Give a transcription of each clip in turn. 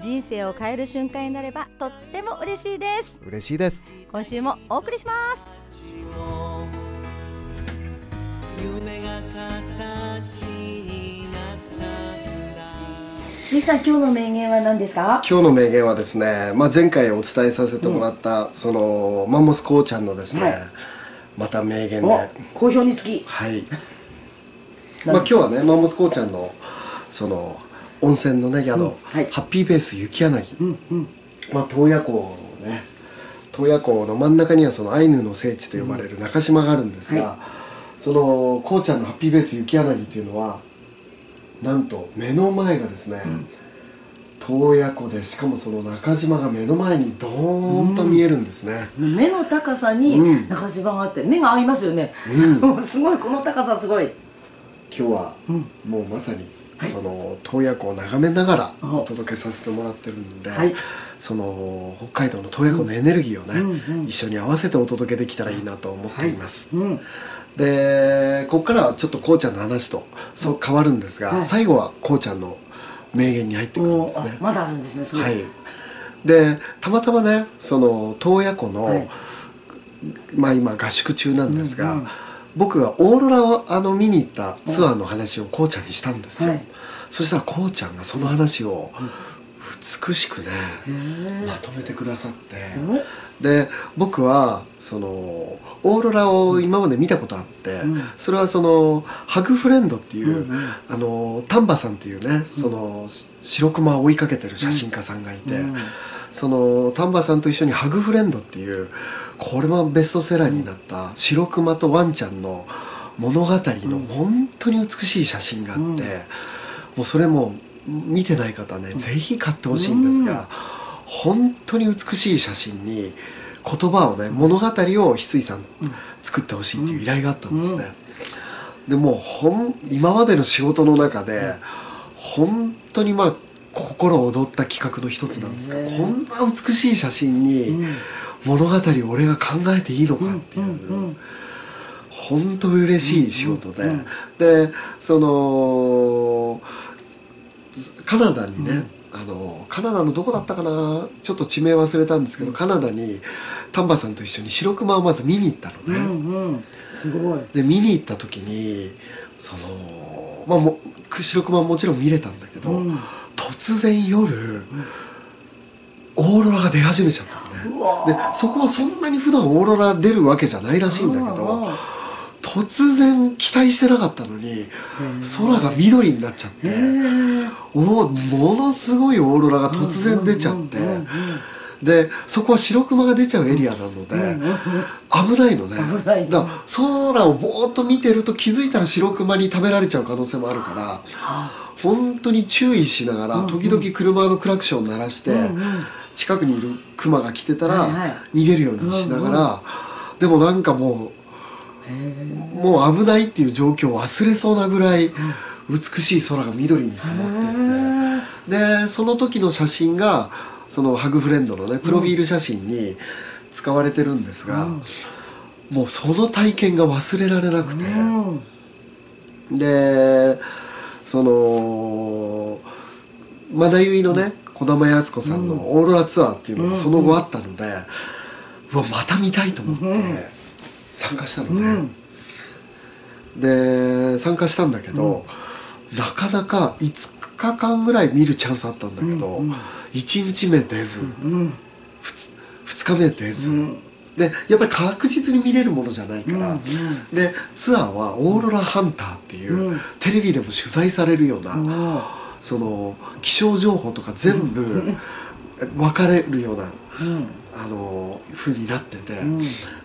人生を変える瞬間になればとっても嬉しいです。嬉しいです。今週もお送りします。夢が形になったら水さん今日の名言は何ですか？今日の名言はですね、まあ、前回お伝えさせてもらった、そのマンモスこうちゃんのですね、はい。また名言で。お好評につき。はい。まあ今日はねマンモスこうちゃんのその温泉のね宿、はい。ハッピーベース雪柳、まあ洞爺湖のね洞爺湖の真ん中にはそのアイヌの聖地と呼ばれる中島があるんですが、はそのこうちゃんのハッピーベース雪柳というのはなんと目の前がですね、洞爺湖でしかもその中島が目の前にドーンと見えるんですね、目の高さにうん。中島があって目が合いますよね、もうすごいこの高さすごい。今日はもうまさにその洞爺湖を眺めながらおお届けさせてもらってるんで、はい。その北海道の洞爺湖のエネルギーをね、一緒に合わせてお届けできたらいいなと思っています、うん。でここからはちょっとこうちゃんの話とそう変わるんですが、はい。最後はこうちゃんの名言に入ってくるんですね。あまだあるんですねはい。でたまたまねその洞爺湖の、はい。まあ今合宿中なんですが、僕がオーロラをあの見に行ったツアーの話をこうちゃんにしたんですよ、はい。そしたらこうちゃんがその話を美しくね、まとめてくださって、で僕はそのオーロラを今まで見たことあって、それはそのハグフレンドっていう、あの丹波さんっていうねその白熊を追いかけてる写真家さんがいて、その丹波さんと一緒にハグフレンドっていうこれもベストセラーになった白熊とワンちゃんの物語の本当に美しい写真があって、もうそれも見てない方ね、ぜひ買ってほしいんですが、本当に美しい写真に言葉をね物語を翡翠さん作ってほしいっていう依頼があったんですね。でもうほん今までの仕事の中で本当にまあ心躍った企画の一つなんですが、こんな美しい写真に物語を俺が考えていいのかっていう。本当嬉しい仕事で、でそのカナダにね、あのカナダのどこだったかな？ちょっと地名忘れたんですけど、カナダに丹波さんと一緒に白熊をまず見に行ったのね、うんうん。すごい。で見に行った時にそのまあも白熊はもちろん見れたんだけど、突然夜、オーロラが出始めちゃったのね。でそこはそんなに普段オーロラ出るわけじゃないらしいんだけど、突然期待してなかったのに空が緑になっちゃって、おものすごいオーロラが突然出ちゃって、でそこは白熊が出ちゃうエリアなので、危ないのね。だから空をぼーっと見てると気づいたら白熊に食べられちゃう可能性もあるから本当に注意しながら時々車のクラクション鳴らして、近くにいる熊が来てたら逃げるようにしながら、でもなんかもうもう危ないっていう状況を忘れそうなぐらい美しい空が緑に染まってって。でその時の写真がそのハグフレンドのねプロフィール写真に使われてるんですが、もうその体験が忘れられなくて、でそのまだゆいのね児玉靖子さんのオーロラツアーっていうのがその後あったので、うわまた見たいと思って参加したのね、で参加したんだけど、なかなか5日間ぐらい見るチャンスあったんだけど、1日目出ず、2, 日目出ず、でやっぱり確実に見れるものじゃないから、でツアーはオーロラハンターっていう、テレビでも取材されるような、その気象情報とか全部分かれるような、あの風になってて、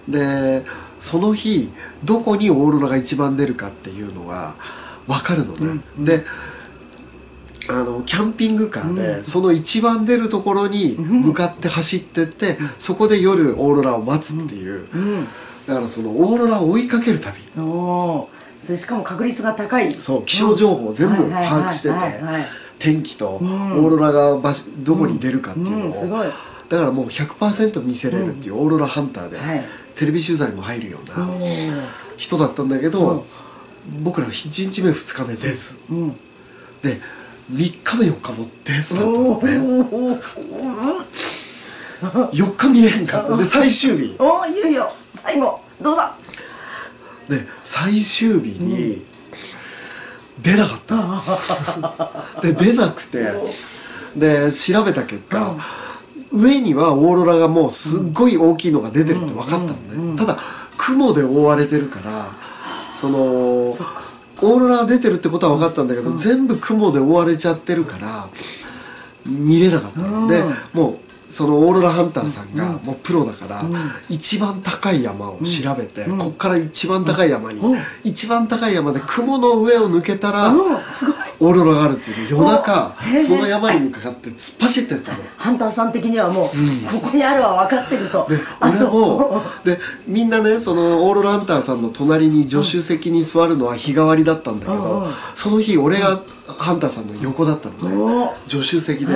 でその日どこにオーロラが一番出るかっていうのが分かるのね、であのキャンピングカーで、その一番出るところに向かって走ってって、そこで夜オーロラを待つっていう、だからそのオーロラを追いかける旅それしかも確率が高い。そう気象情報を全部把握してて天気とオーロラが場所どこに出るかっていうのを、うん。すごい。だからもう100%見せれるっていうオーロラハンターで、はい。テレビ取材も入るような人だったんだけど、僕ら1日目2日目です、うん。で3日目4日もですだったのおねー。4日見れへんかった。で最終日。おーいよいよ。最後。どうだ？で最終日に出なかった。の で出なくて。で調べた結果、上にはオーロラがもうすっごい大きいのが出てるって分かったのね、ただ雲で覆われてるからそのオーロラが出てるってことは分かったんだけど、全部雲で覆われちゃってるから見れなかったの、でもうそのオーロラハンターさんがもうプロだから、一番高い山を調べて、こっから一番高い山に、一番高い山で雲の上を抜けたら、オーロラがあるっていうの夜中その山に向かって突っ走ってったの。ハンターさん的にはもう、ここにあるは分かってると。であ俺もでみんなねそのオーロラハンターさんの隣に助手席に座るのは日替わりだったんだけど、その日俺がハンターさんの横だったのお。ね助手席で、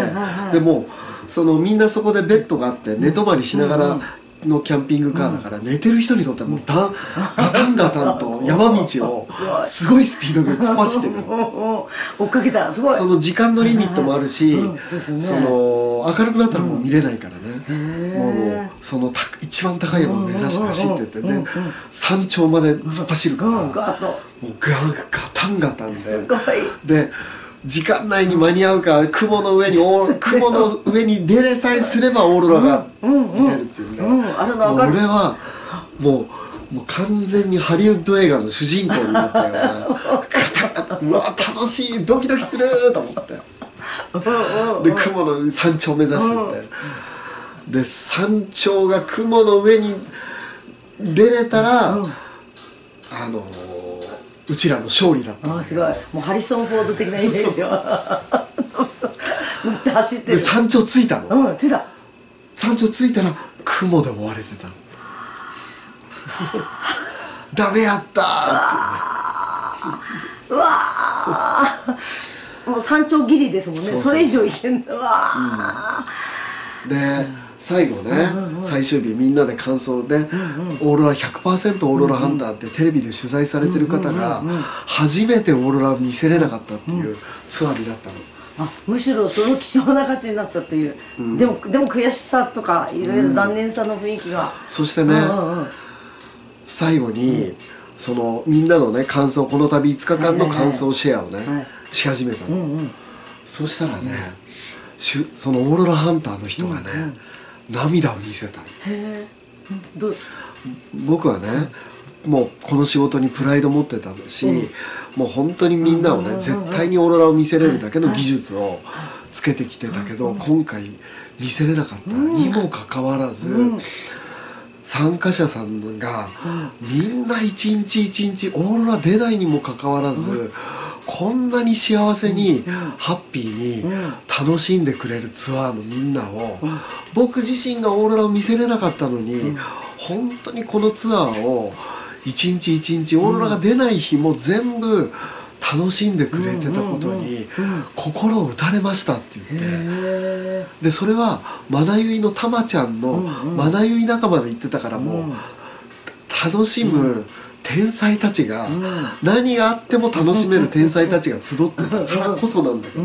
でもうそのみんなそこでベッドがあって寝泊まりしながらのキャンピングカーだから、寝てる人にとってはもうだん ガタンガタンと山道をすごい。スピードで突っ走ってる。追っかけた。すごい。その時間のリミットもあるし、うんその明るくなったらもう見れないからね、もうそのた一番高い山を目指して走ってってで山頂まで突っ走るから、うん。もうガタンガタンすでごい。で時間内に間に合うか雲の上に お雲の上に出れさえすればオーロラが見れるっていうね、うん俺はもうもう完全にハリウッド映画の主人公になったような うわ楽しいドキドキすると思って。で雲の山頂目指してって。で山頂が雲の上に出れたら、あのーうちらの勝利だったんあだすごい。もうハリソン・フォード的なイメージを。走ってる。で山頂着いたの。うん着いた。山頂着いたら雲で覆われてたの。ダメやったーって。うわー。もう山頂ギリですもんね。それ以上いけんだうわで最後ね、最終日みんなで感想で、オーロラ100%オーロラハンターってテレビで取材されてる方が初めてオーロラを見せれなかったっていうツアーになったの。ーあむしろその貴重な価値になったっていう、でもでも悔しさとかいろいろ残念さの雰囲気が、そしてね、うんうんうん。最後に、そのみんなのね感想この度5日間の感想シェアをね、はい。し始めたの、そしたらね、しゅそのオーロラハンターの人がね、涙を見せた僕はねもうこの仕事にプライド持ってたし、もう本当にみんなをね、絶対にオーロラを見せれるだけの技術をつけてきてたけど、今回見せれなかった。にもかかわらず、参加者さんがみんな一日一日オーロラ出ないにもかかわらず、こんなに幸せに、ハッピーに楽しんでくれるツアーのみんなを、僕自身がオーロラを見せれなかったのに、本当にこのツアーを一日一日オーロラが出ない日も全部楽しんでくれてたことに心を打たれましたって言って。でそれはまなゆいのたまちゃんのまなゆい仲間で言ってたからもう楽しむ天才たちが何があっても楽しめる天才たちが集ってた。からこそなんだけど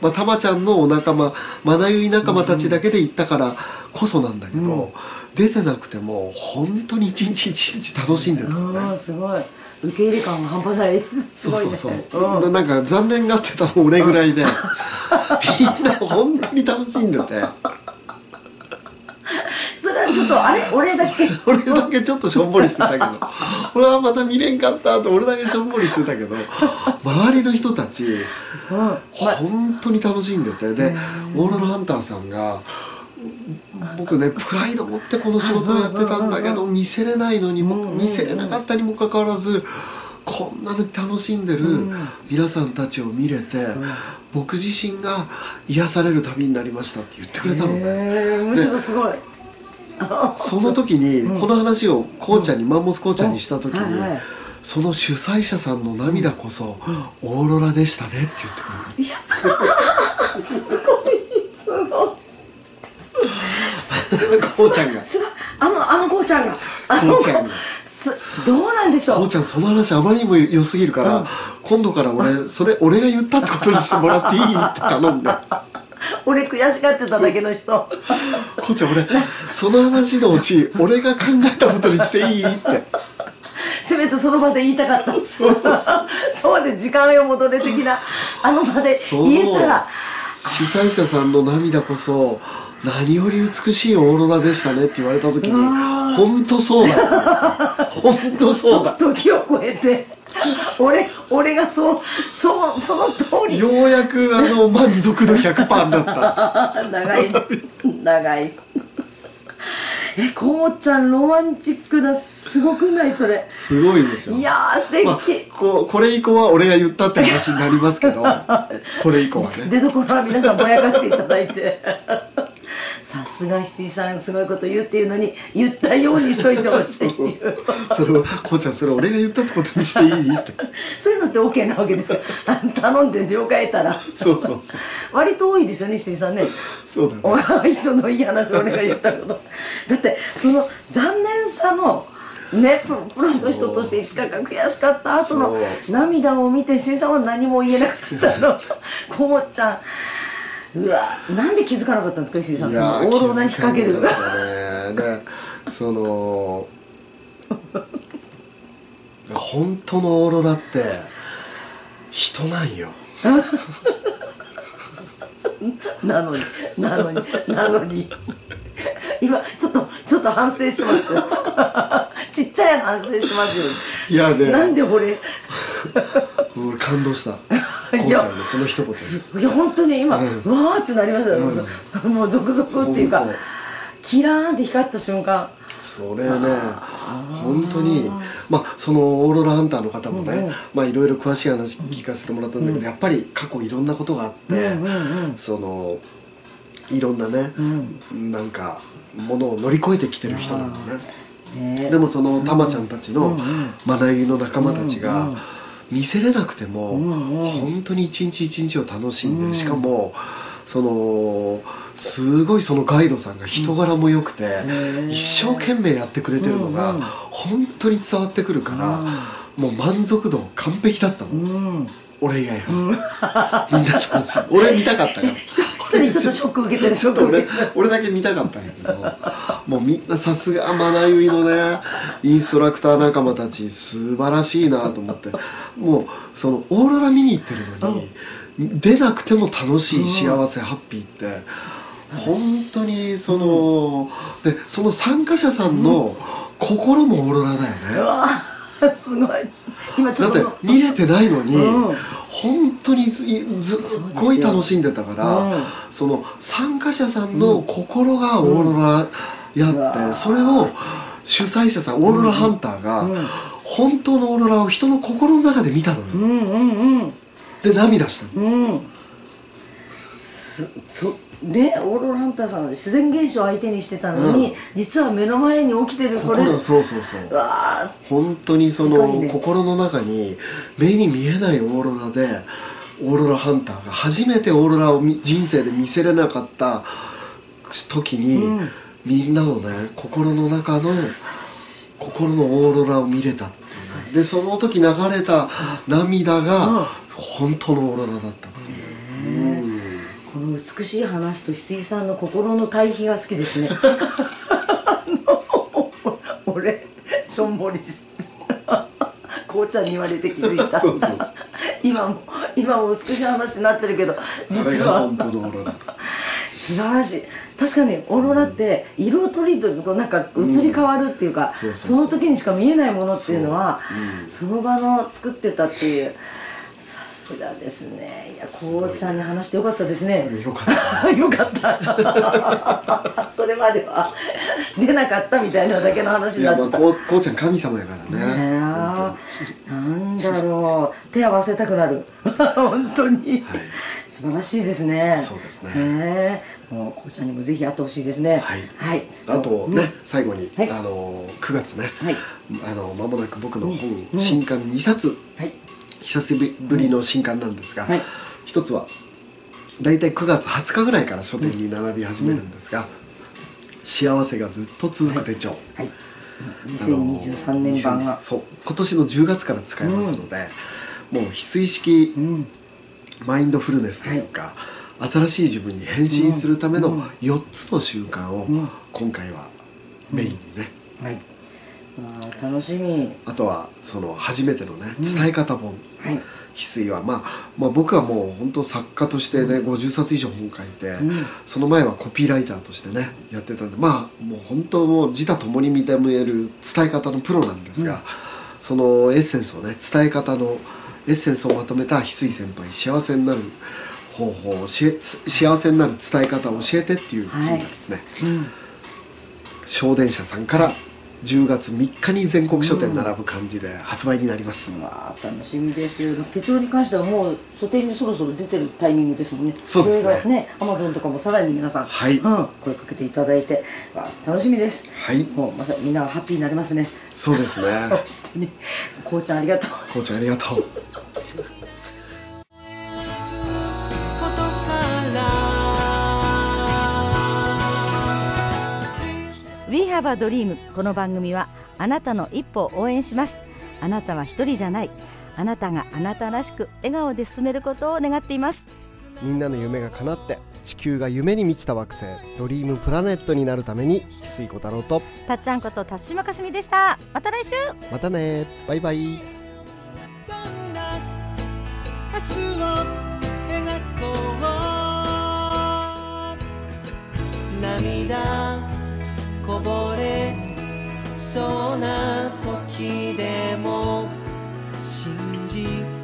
まあたまちゃんのお仲間まなゆい仲間たちだけで行ったからこそなんだけど出てなくても本当に一日一日楽しんでたのね。すごい。受け入れ感が半端ない。そうそうそう、うん。なんか残念がってたの俺ぐらいでみんな本当に楽しんでて。それはちょっとあれ？俺だけ？俺だけちょっとしょんぼりしてたけど俺はまた見れんかったと俺だけしょんぼりしてたけど 周りの人たちうん本当に楽しんでてでオーロラハンターさんが僕ねプライド持ってこの仕事をやってたんだけど見せれないのにも見せれなかったにもかかわらずこんなに楽しんでる皆さんたちを見れて、僕自身が癒される旅になりましたって言ってくれたのね。むしろすごいその時にこの話をこうちゃんに、マンモスこうちゃんにした時に、はいはい。その主催者さんの涙こそオーロラでしたねって言ってくれいやすごいすごいたこうちゃんが。すごいあのあのこうちゃんが。あのこうちゃんが。すどうなんでしょう。こうちゃんその話あまりにも良すぎるから、今度から俺それ俺が言ったってことにしてもらっていい？って頼んで俺悔しがってただけの人。こうちゃん俺その話のうち俺が考えたことにしていい？って。せめてその場で言いたかった。そうそう。そうそうで時間を戻れ的なあの場で言えたら。主催者さんの涙こそ何より美しいオーロラでしたねって言われた時に本当そうだ。本当そうだ。時を超えて 俺俺がそうそうその通り。ようやくあの 満足度100%になった。長い。長い。えこうちゃんロマンチックだ。すごくないそれ。すごいでしょいやー素敵、まあ、ここれ以降は俺が言ったって話になりますけど。これ以降はね。出どころは皆さんぼやかしていただいてさすが七井さんすごいこと言うっていうのに言ったようにしといてほしいっていう。それをこうちゃんそれ俺が言ったってことにしていいって。そういうのって OK なわけですよ。あ頼んで了解得たら。そうそうそう。割と多いですよね七井さんね。そうだね。お人のいい話俺が言ったこと。だってその残念さのねプロの人として5日間悔しかった後のそう。涙を見て七井さんは何も言えなかったの。こうちゃんうわなんで気づかなかったんですか石井さん。そのオーロラに引っ掛けるかね。でその本当のオーロラって人なんよ。なのになのになのに。今ちょっとちょっと反省してますよ。ちっちゃい反省してますよ。いやね。なんで俺。俺 感動したこうちいやゃんのその一言にいや本当に今、うん。わーってなりました。よ、もう続々っていうかキラーンって光った瞬間。それね本当にまあそのオーロラハンターの方もね、まあいろいろ詳しい話聞かせてもらったんだけど、やっぱり過去いろんなことがあって、そのいろんなね、なんかものを乗り越えてきてる人なのね、ね。でもそのたまちゃんたちのまなゆの仲間たちが見せれなくても本当に一日一日を楽しんでしかもそのすごいそのガイドさんが人柄も良くて一生懸命やってくれてるのが本当に伝わってくるからもう満足度完璧だったの。俺以外は。みんな楽しい 俺見たかったから 一人ちょっとショック受けてる。ちょっと俺俺だけ見たかったんやけど。もうみんなさすがまなゆいのね。インストラクター仲間たち素晴らしいなと思って。もうそのオーロラ見に行ってるのに、出なくても楽しい幸せ、ハッピーって。本当にその、でその参加者さんの心もオーロラだよね、すごい。今ちょだっっとて見れてないのに、うん。本当にずずっごい楽しんでたから、うん。その参加者さんの心がオーロラやって、うん。それを主催者さんオーロラハンターが、本当のオーロラを人の心の中で見たのよ、うんうんうん。で涙したの、うん。すそでオーロラハンターさんが自然現象を相手にしてたのに、うん。実は目の前に起きてるこれ。心そうそうそう。本当にその、ね。心の中に目に見えないオーロラでオーロラハンターが初めてオーロラを見人生で見せれなかった時に、みんなのね心の中の心のオーロラを見れたでその時流れた涙が本当のオーロラだった美しい話と翡翠さんの心の対比が好きですね。俺しょんぼりして紅茶に言われて気づいた。そうそうそう。今も今も美しい話になってるけど実は。が本当のオーロラ。素晴らしい。確かにオーロラって色とりどりこうなんか移り変わるっていうか、そうそうその時にしか見えないものっていうのはそう。そ,、の場の作ってたっていう。さすがですね。いやこうちゃんに話してよかったですね。よかったよかった。それまでは。出なかったみたいなだけの話いやだった。まあこうこうちゃん神様やからね。ねなんだろう。手合わせたくなる。本当に、はい。素晴らしいですね。そうですね。ねもうこうちゃんにもぜひ会ってほしいですね。はい。はい。あとね、最後に、はい。あの9月ね、はい。あの間もなく僕の本、新刊2冊。はい久しぶりの新刊なんですが、はい。一つは大体9月20日ぐらいから書店に並び始めるんですが「幸せがずっと続く手帳」はい。あの2023年版が。そう。今年の10月から使えますので、もう翡翠式うん。マインドフルネスというか、新しい自分に変身するための4つの習慣を今回はメインにね、はい楽しみ。あとはその初めてのね伝え方本、はい。翡翠は、まあ、まあ僕はもう本当作家としてね、50冊以上本書いて、その前はコピーライターとしてねやってたんでまあもう本当もう自他ともに認める伝え方のプロなんですが、そのエッセンスをね伝え方のエッセンスをまとめた翡翠先輩幸せになる方法幸せになる伝え方を教えてっていう本がですね、小電車さんから10月3日に全国書店並ぶ感じで発売になります、まあ楽しみです手帳に関してはもう書店にそろそろ出てるタイミングですもんね。そうですね。ねアマゾンとかもさらに皆さん、はい。うん、声かけていただいて、まあ、楽しみです。はい。もうまさにみんながハッピーになりますね。そうですね。本当に。こうちゃんありがとう。こうちゃんありがとう We have a dream この番組はあなたの一歩を応援します。あなたは一人じゃない。あなたがあなたらしく笑顔で進めることを願っています。みんなの夢が叶って地球が夢に満ちた惑星ドリームプラネットになるために翡翠小太郎とたっちゃんこと田島かすみでした。また来週。またね。バイバイ。どんな明日を描こう。涙こぼれそうな時でも信じ